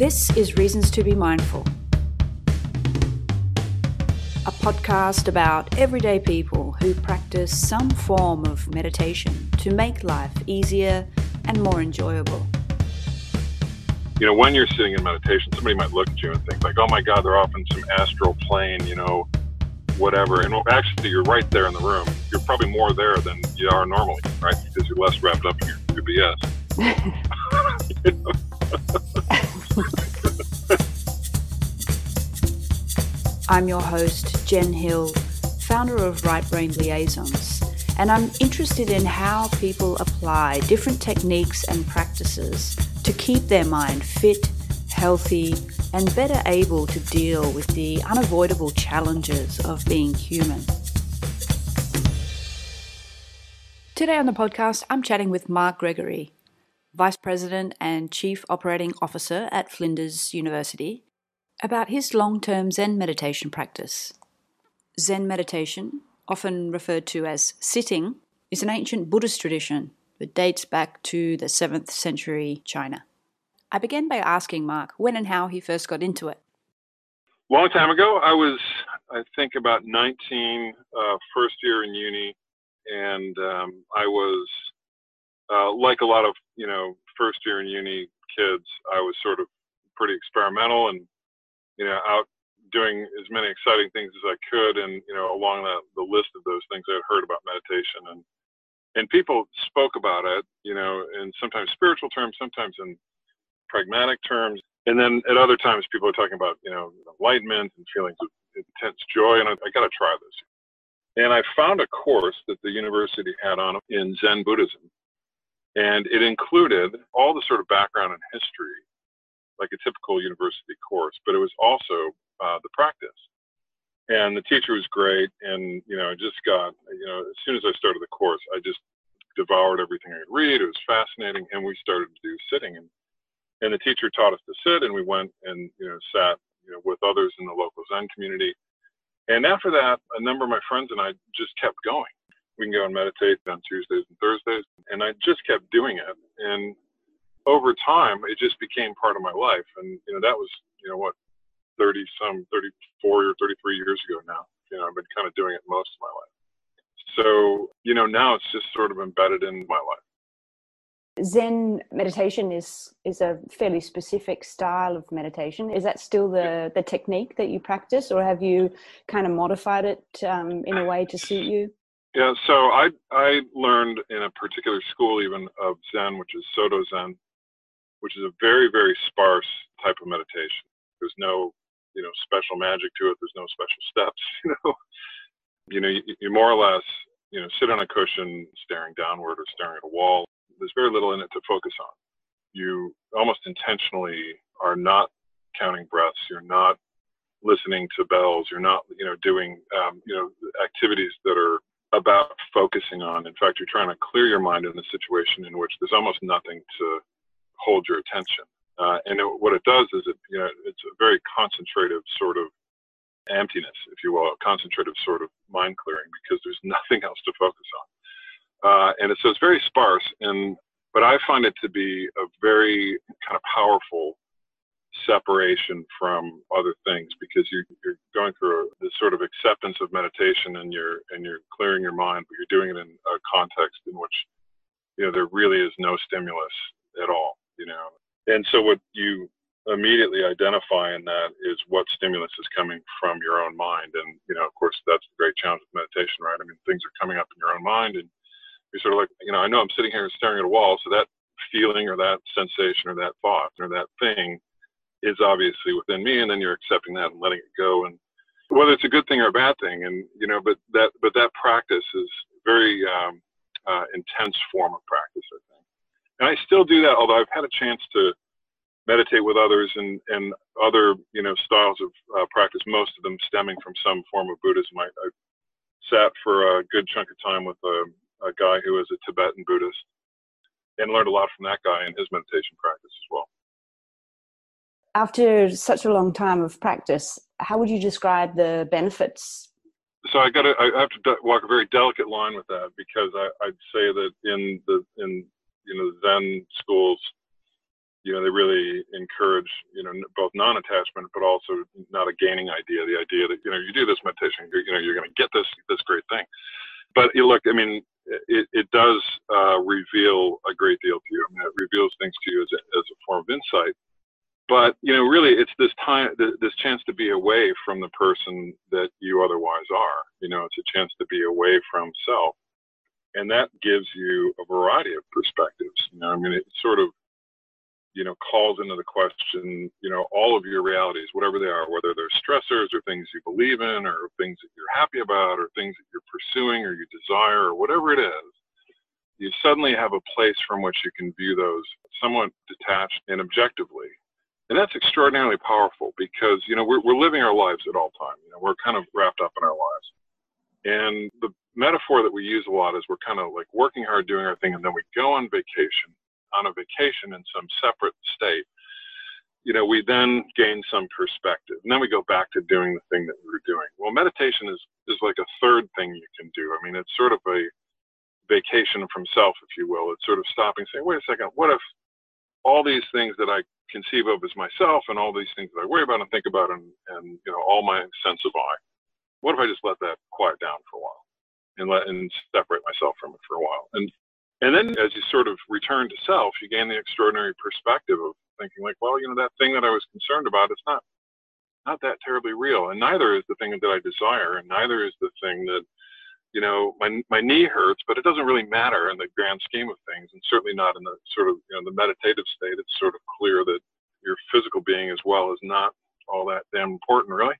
This is Reasons to Be Mindful, a podcast about everyday people who practice some form of meditation to make life easier and more enjoyable. You know, when you're sitting in meditation, somebody might look at you and think, like, oh my God, they're off in some astral plane, you know, whatever. And actually, you're right there in the room. You're probably more there than you are normally, right? Because you're less wrapped up in your, your BS. I'm your host, Jen Hill, founder of Right Brain Liaisons, and I'm interested in how people apply different techniques and practices to keep their mind fit, healthy, and better able to deal with the unavoidable challenges of being human. Today on the podcast, I'm chatting with Mark Gregory, Vice President and Chief Operating Officer at Flinders University, about his long term Zen meditation practice. Zen meditation, often referred to as sitting, is an ancient Buddhist tradition that dates back to the 7th century China. I began by asking Mark when and how he first got into it. Long time ago, I was, I think, about 19, uh, first year in uni, and um, I was uh, like a lot of you know first year in uni kids, I was sort of pretty experimental and you know out doing as many exciting things as I could, and you know along the, the list of those things I had heard about meditation and and people spoke about it, you know, in sometimes spiritual terms, sometimes in pragmatic terms, and then at other times people are talking about you know enlightenment and feelings of intense joy, and I, I got to try this. And I found a course that the university had on in Zen Buddhism, and it included all the sort of background and history, like a typical university course, but it was also uh, the practice. And the teacher was great. And, you know, I just got, you know, as soon as I started the course, I just devoured everything I could read. It was fascinating. And we started to do sitting. And, and the teacher taught us to sit, and we went and, you know, sat you know, with others in the local Zen community. And after that, a number of my friends and I just kept going we can go and meditate on Tuesdays and Thursdays. And I just kept doing it. And over time, it just became part of my life. And, you know, that was, you know, what, 30 some, 34 or 33 years ago now. You know, I've been kind of doing it most of my life. So, you know, now it's just sort of embedded in my life. Zen meditation is is a fairly specific style of meditation. Is that still the the technique that you practice, or have you kind of modified it um, in a way to suit you? Yeah, so I I learned in a particular school even of Zen, which is Soto Zen, which is a very very sparse type of meditation. There's no you know special magic to it. There's no special steps. You know, you know you, you more or less you know sit on a cushion staring downward or staring at a wall. There's very little in it to focus on. You almost intentionally are not counting breaths. You're not listening to bells. You're not you know doing um, you know activities that are about focusing on. In fact, you're trying to clear your mind in a situation in which there's almost nothing to hold your attention. Uh, and it, what it does is it, you know, it's a very concentrative sort of emptiness, if you will, a concentrative sort of mind clearing because there's nothing else to focus on. Uh, and it, so it's very sparse. And but I find it to be a very kind of powerful separation from other things because you, you're going through a, this sort of acceptance of meditation and you're and you're clearing your mind, but you're doing it in a context in which you know there really is no stimulus at all. You know, and so what you immediately identify in that is what stimulus is coming from your own mind, and you know, of course, that's the great challenge of meditation, right? I mean, things are coming up in your own mind, and you're sort of like, you know, I know I'm sitting here staring at a wall, so that feeling or that sensation or that thought or that thing is obviously within me, and then you're accepting that and letting it go, and whether it's a good thing or a bad thing, and you know, but that but that practice is very um, uh, intense form of practice, I think, and I still do that. Although I've had a chance to meditate with others and and other you know styles of uh, practice, most of them stemming from some form of Buddhism. I, I sat for a good chunk of time with a, a guy who is a Tibetan Buddhist and learned a lot from that guy in his meditation practice as well after such a long time of practice, how would you describe the benefits? So I got to I have to walk a very delicate line with that because I, would say that in the in you know Zen schools, you know, they really encourage, you know, both non-attachment, but also not a gaining idea. The idea that you know, you do this meditation, you're, you know, you're going to get this this great thing. But you look, I mean, it, it does uh, reveal a great deal to you. I mean, it reveals things to you as a, as a form of insight. But you know, really, it's this time, this chance to be away from the person that you otherwise are. You know, it's a chance to be away from self, and that gives you a variety of perspectives. You know, I mean, it sort of you know, calls into the question, you know, all of your realities, whatever they are, whether they're stressors or things you believe in or things that you're happy about or things that you're pursuing or you desire or whatever it is, you suddenly have a place from which you can view those somewhat detached and objectively. And that's extraordinarily powerful because, you know, we're, we're living our lives at all times. You know, we're kind of wrapped up in our lives. And the metaphor that we use a lot is we're kind of like working hard, doing our thing, and then we go on vacation on a vacation in some separate state, you know, we then gain some perspective. And then we go back to doing the thing that we were doing. Well, meditation is, is like a third thing you can do. I mean, it's sort of a vacation from self, if you will. It's sort of stopping, saying, wait a second, what if all these things that I conceive of as myself and all these things that I worry about and think about and, and you know, all my sense of I, what if I just let that quiet down for a while and let and separate myself from it for a while? And and then as you sort of return to self, you gain the extraordinary perspective of thinking like, well, you know, that thing that I was concerned about, it's not not that terribly real. And neither is the thing that I desire, and neither is the thing that, you know, my my knee hurts, but it doesn't really matter in the grand scheme of things, and certainly not in the sort of you know the meditative state. It's sort of clear that your physical being as well is not all that damn important, really.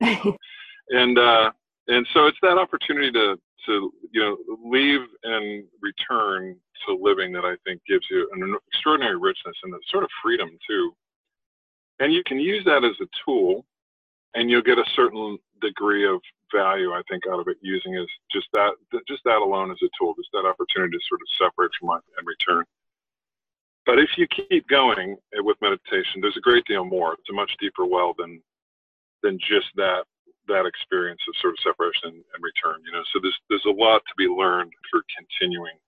and uh, and so it's that opportunity to to you know leave and return to living that I think gives you an extraordinary richness and a sort of freedom too. And you can use that as a tool, and you'll get a certain degree of value I think out of it using is just that just that alone as a tool, just that opportunity to sort of separate from and return. But if you keep going with meditation, there's a great deal more. It's a much deeper well than than just that that experience of sort of separation and, return. You know, so there's there's a lot to be learned through continuing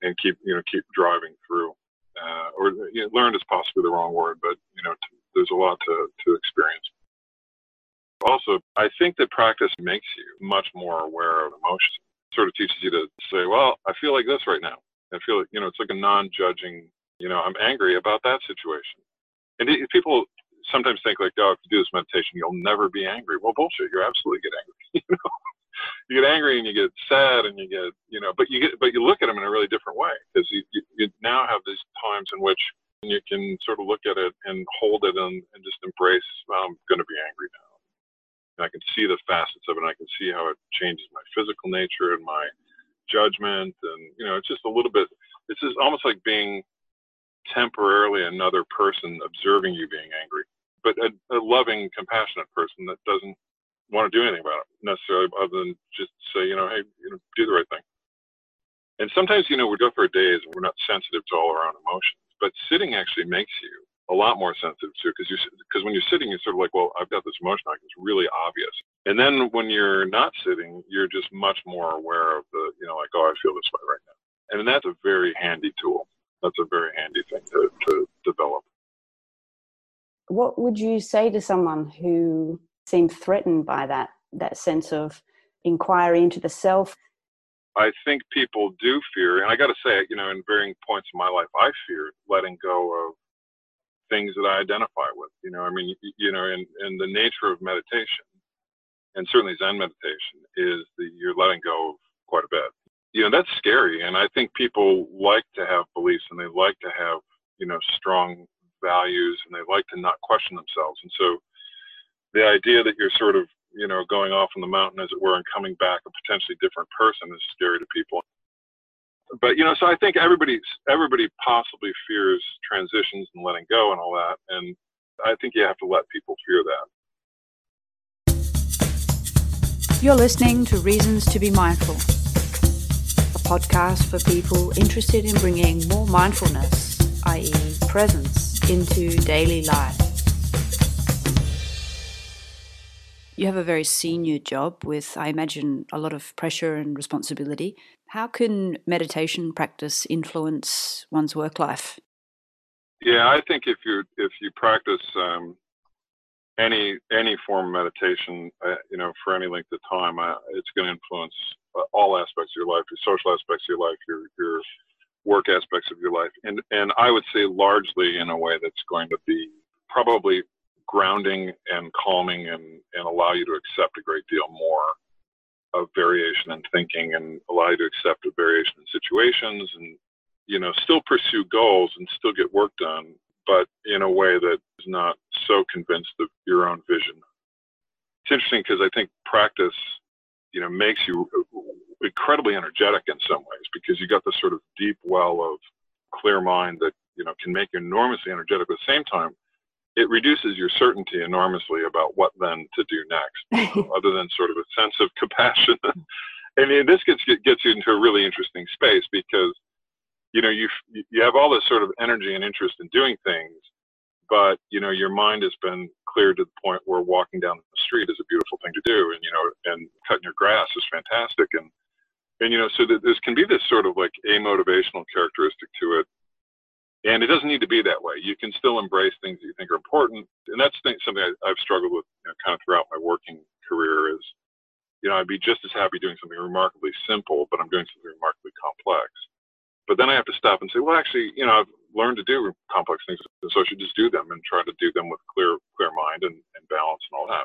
and keep you know keep driving through. Uh, or you know, learned is possibly the wrong word, but you know, there's a lot to to experience. Also, I think that practice makes you much more aware of emotions. It sort of teaches you to say, "Well, I feel like this right now." I feel like you know, it's like a non-judging. You know, I'm angry about that situation. And people sometimes think like, oh, if you do this meditation, you'll never be angry. Well, bullshit. You absolutely get angry. you know, you get angry and you get sad and you get, you know, but you get, but you look at them in a really different way because you, you, you now have these times in which you can sort of look at it and hold it and, and just embrace. I'm going to be angry now. And I can see the facets of it. And I can see how it changes my physical nature and my judgment. And you know, it's just a little bit. It's just almost like being temporarily another person observing you being angry but a, a loving, compassionate person that doesn't want to do anything about it necessarily, other than just say, you know, hey, you know, do the right thing. And sometimes, you know, we go for days and we're not sensitive to all our own emotions, but sitting actually makes you a lot more sensitive to because you because when you're sitting, you're sort of like, well, I've got this emotion, like it's really obvious. And then when you're not sitting, you're just much more aware of the, you know, like, oh, I feel this way right now. And that's a very handy tool. That's a very handy thing to, to develop what would you say to someone who seemed threatened by that that sense of inquiry into the self i think people do fear and i got to say you know in varying points in my life i feared letting go of things that i identify with you know i mean you know in, in the nature of meditation and certainly zen meditation is that you're letting go of quite a bit you know that's scary and i think people like to have beliefs and they like to have you know strong values and they like to not question themselves. And so the idea that you're sort of, you know, going off on the mountain, as it were, and coming back a potentially different person is scary to people. But you know, so I think everybody everybody possibly fears transitions and letting go and all that, and I think you have to let people fear that. You're listening to Reasons to Be Mindful, a podcast for people interested in bringing more mindfulness, i.e., presence into daily life. You have a very senior job with, I imagine, a lot of pressure and responsibility. How can meditation practice influence one's work life? Yeah, I think if you if you practice um, any any form of meditation, uh, you know, for any length of time, uh, it's going to influence uh, all aspects of your life, your social aspects of your life, your your work aspects of your life, and and I would say largely in a way that's going to be probably grounding and calming and and allow you to accept a great deal more of variation in thinking and allow you to accept a variation in situations and you know still pursue goals and still get work done but in a way that is not so convinced of your own vision. It's interesting because i think practice you know makes you incredibly energetic in some ways because you got this sort of deep well of clear mind that you know can make you enormously energetic at the same time it reduces your certainty enormously about what then to do next, other than sort of a sense of compassion. and this gets gets you into a really interesting space because you know you you have all this sort of energy and interest in doing things, but you know your mind has been cleared to the point where walking down the street is a beautiful thing to do, and you know and cutting your grass is fantastic, and and you know so that this can be this sort of like a motivational characteristic to it and it doesn't need to be that way. You can still embrace things that you think are important. And that's something I, have struggled with you know, kind of throughout my working career is, you know, I'd be just as happy doing something remarkably simple, but I'm doing something remarkably complex. But then I have to stop and say, well, actually, you know, I've learned to do complex things, so I should just do them and try to do them with clear, clear mind and, and balance and all that.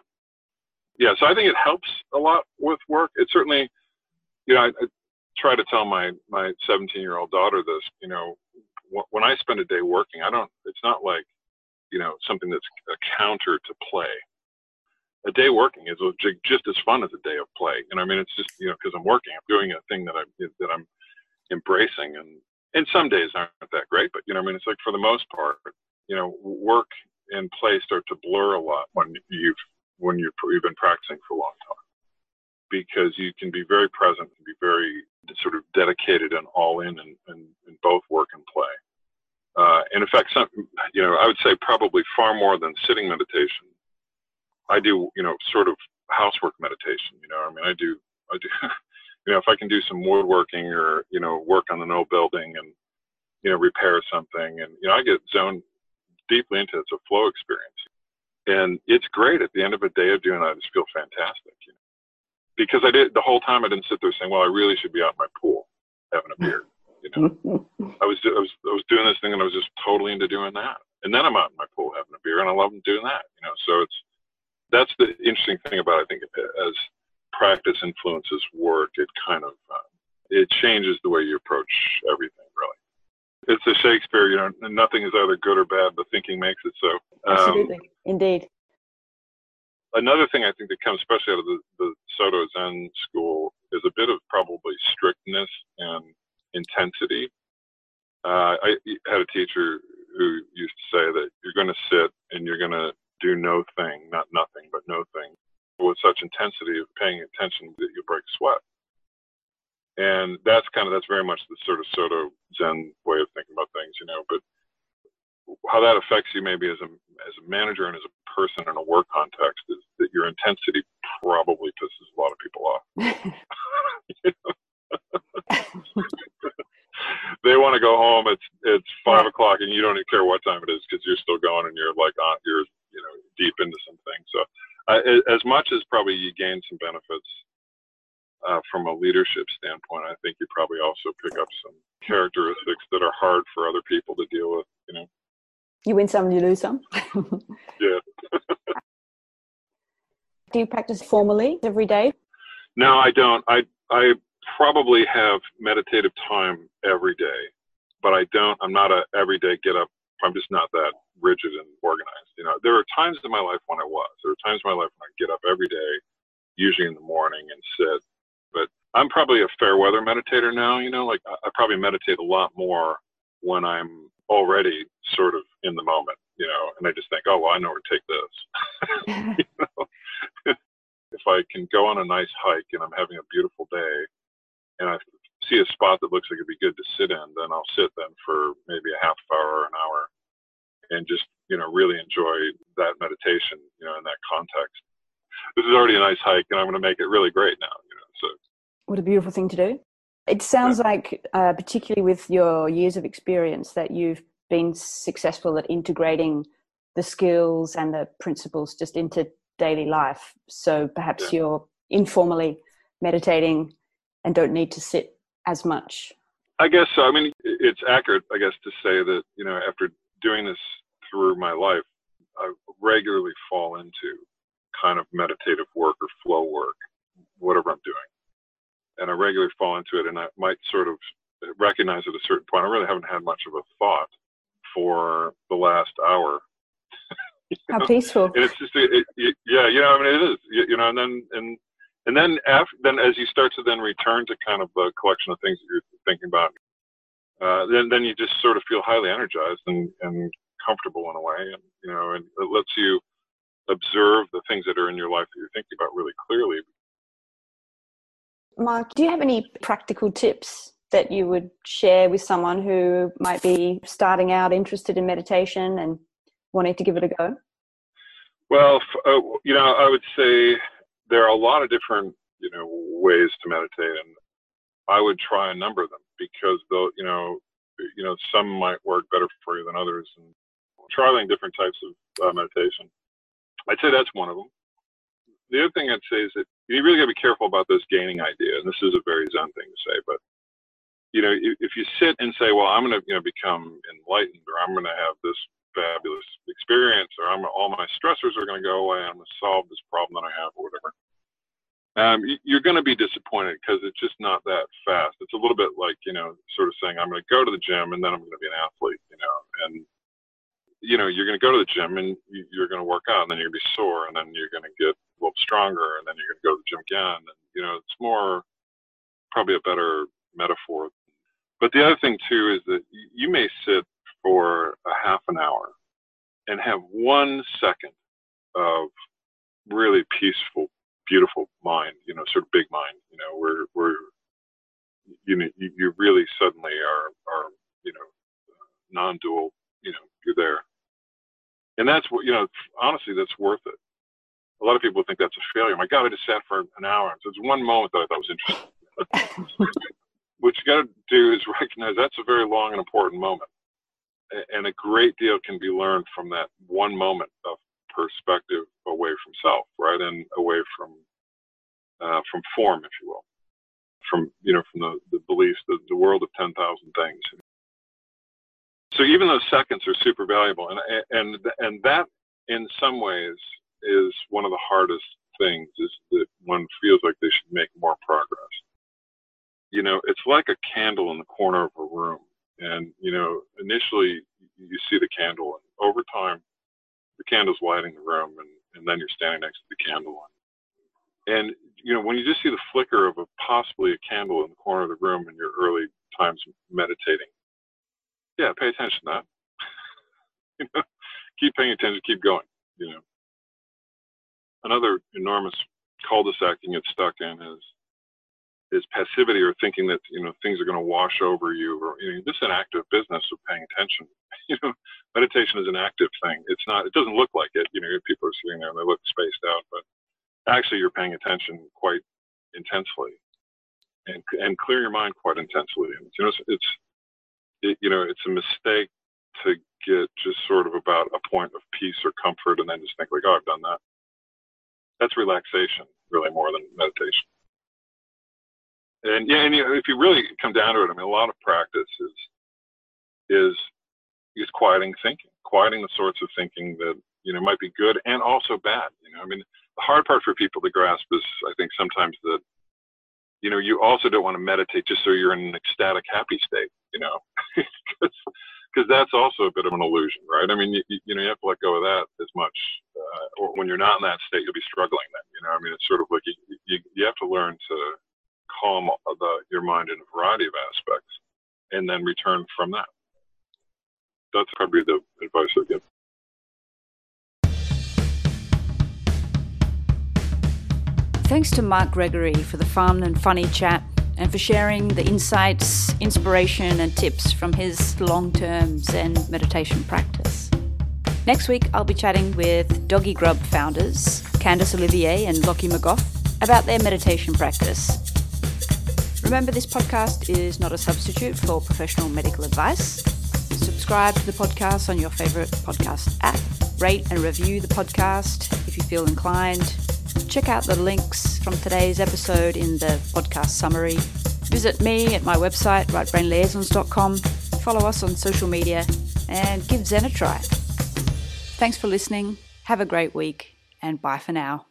Yeah, so I think it helps a lot with work. It certainly, you know, I, I try to tell my my 17 year old daughter this. You know, when I spend a day working, I don't. It's not like you know something that's a counter to play. A day working is just as fun as a day of play. And I mean, it's just you know because I'm working, I'm doing a thing that I'm that I'm embracing, and and some days aren't that great, but you know, I mean, it's like for the most part, you know, work and play start to blur a lot when you've when you've, you've been practicing for a long time because you can be very present and be very sort of dedicated and all in in, in, in both work and play. Uh, and in fact, some, you know, I would say probably far more than sitting meditation. I do, you know, sort of housework meditation. You know, I mean, I do, I do, you know, if I can do some woodworking or you know, work on an old building and you know, repair something, and you know, I get zoned deeply into it. It's a flow experience, and it's great. At the end of a day of doing that, I just feel fantastic. You know? because I did the whole time. I didn't sit there saying, "Well, I really should be out in my pool having a beer." You know, I was I was I was doing this thing, and I was just totally into doing that. And then I'm out in my pool having a beer, and I love doing that. You know, so it's that's the interesting thing about I think as practice influences work, it kind of uh, it changes the way you approach everything. Really, it's a Shakespeare. You know, nothing is either good or bad. The thinking makes it so. Um, Absolutely, indeed another thing I think that comes especially out of the, the Soto Zen school is a bit of probably strictness and intensity. Uh, I had a teacher who used to say that you're going to sit and you're going to do no thing, not nothing, but no thing, with such intensity of paying attention that you break sweat. And that's kind of that's very much the sort of Soto Zen way of thinking about things, you know. But how that affects you maybe as a as a manager and as a person in a work context is that your intensity probably pisses a lot of people off. they want to go home. It's it's five o'clock and you don't even care what time it is because you're still going and you're like on you're you know deep into something. So uh, as much as probably you gain some benefits uh, from a leadership standpoint, I think you probably also pick up some characteristics that are hard for other people to deal with. You know. You win some, you lose some. yeah. Do you practice formally every day? No, I don't. I I probably have meditative time every day, but I don't. I'm not a everyday get up. I'm just not that rigid and organized. You know, there are times in my life when I was. There are times in my life when I get up every day, usually in the morning, and sit. But I'm probably a fair weather meditator now. You know, like I probably meditate a lot more when I'm already sort of in the moment, you know, and I just think, oh, well, I know where to take this. you know? if I can go on a nice hike and I'm having a beautiful day and I see a spot that looks like it'd be good to sit in, then I'll sit then for maybe a half hour or an hour and just, you know, really enjoy that meditation, you know, in that context. This is already a nice hike and I'm going to make it really great now, you know, so. What a beautiful thing to do. It sounds like, uh, particularly with your years of experience, that you've been successful at integrating the skills and the principles just into daily life. So perhaps yeah. you're informally meditating and don't need to sit as much. I guess so. I mean, it's accurate, I guess, to say that, you know, after doing this through my life, I regularly fall into kind of meditative work or flow work, whatever I'm doing. And I regularly fall into it, and I might sort of recognize at a certain point, I really haven't had much of a thought for the last hour. How peaceful! And it's just, it, it, yeah, you know, I mean, it is, you, you know, and then and and then after, then as you start to then return to kind of the collection of things that you're thinking about, uh, then then you just sort of feel highly energized and and comfortable in a way, and you know, and it lets you observe the things that are in your life that you're thinking about really clearly. Mark, do you have any practical tips that you would share with someone who might be starting out interested in meditation and wanting to give it a go? Well, uh, you know, I would say there are a lot of different, you know, ways to meditate, and I would try a number of them because though, you know, you know, some might work better for you than others, and trying different types of uh, meditation. I'd say that's one of them. The other thing I'd say is that you really got to be careful about this gaining idea, and this is a very Zen thing to say, but you know, if you sit and say, well, I'm going to, you know, become enlightened or I'm going to have this fabulous experience or I'm, all my stressors are going to go away. I'm going to solve this problem that I have or whatever. Um, you're going to be disappointed because it's just not that fast. It's a little bit like, you know, sort of saying, I'm going to go to the gym and then I'm going to be an athlete, you know, and, you know, you're going to go to the gym and you're going to work out and then you're going to be sore and then you're going to get a little stronger and then you're going to go to the gym again. And, you know, it's more probably a better metaphor but the other thing too is that you may sit for a half an hour and have one second of really peaceful, beautiful mind, you know, sort of big mind, you know, where, where, you know, you, you really suddenly are, are, you know, non-dual, you know, you're there. And that's what, you know, honestly, that's worth it. A lot of people think that's a failure. My God, I just sat for an hour. So it's one moment that I thought was interesting. what you got to do is recognize that's a very long and important moment. And a great deal can be learned from that one moment of perspective away from self, right? And away from, uh, from form, if you will, from, you know, from the, the beliefs, the, the world of 10,000 things. So even those seconds are super valuable. And, and, and that in some ways is one of the hardest things is that one feels like they should make more progress you know, it's like a candle in the corner of a room. And, you know, initially you see the candle and over time the candle's lighting the room and, and then you're standing next to the candle. And, and you know, when you just see the flicker of a possibly a candle in the corner of the room in your early times meditating, yeah, pay attention to that. you know, keep paying attention, keep going, you know. Another enormous cul-de-sac you get stuck in is is passivity or thinking that you know things are going to wash over you or you know, this is an active business of paying attention. You know meditation is an active thing. It's not it doesn't look like it. You know people are sitting there and they look spaced out but actually you're paying attention quite intensely and and clear your mind quite intensely. And you know it's, it's it, you know it's a mistake to get just sort of about a point of peace or comfort and then just think like oh i've done that. That's relaxation really more than meditation and yeah, and if you really come down to it, I mean, a lot of practice is is is quieting thinking, quieting the sorts of thinking that you know might be good and also bad. You know, I mean, the hard part for people to grasp is, I think, sometimes that you know you also don't want to meditate just so you're in an ecstatic, happy state. You know, because that's also a bit of an illusion, right? I mean, you, you know, you have to let go of that as much. Uh, or when you're not in that state, you'll be struggling then. You know, I mean, it's sort of like you, you, you have to learn to calm the, your mind in a variety of aspects and then return from that. That's probably the advice I give. Thanks to Mark Gregory for the fun and funny chat and for sharing the insights, inspiration, and tips from his long term Zen meditation practice. Next week, I'll be chatting with Doggy Grub founders Candice Olivier and Lockie McGough about their meditation practice Remember, this podcast is not a substitute for professional medical advice. Subscribe to the podcast on your favorite podcast app. Rate and review the podcast if you feel inclined. Check out the links from today's episode in the podcast summary. Visit me at my website, rightbrainliaisons.com. Follow us on social media and give Zen a try. Thanks for listening. Have a great week and bye for now.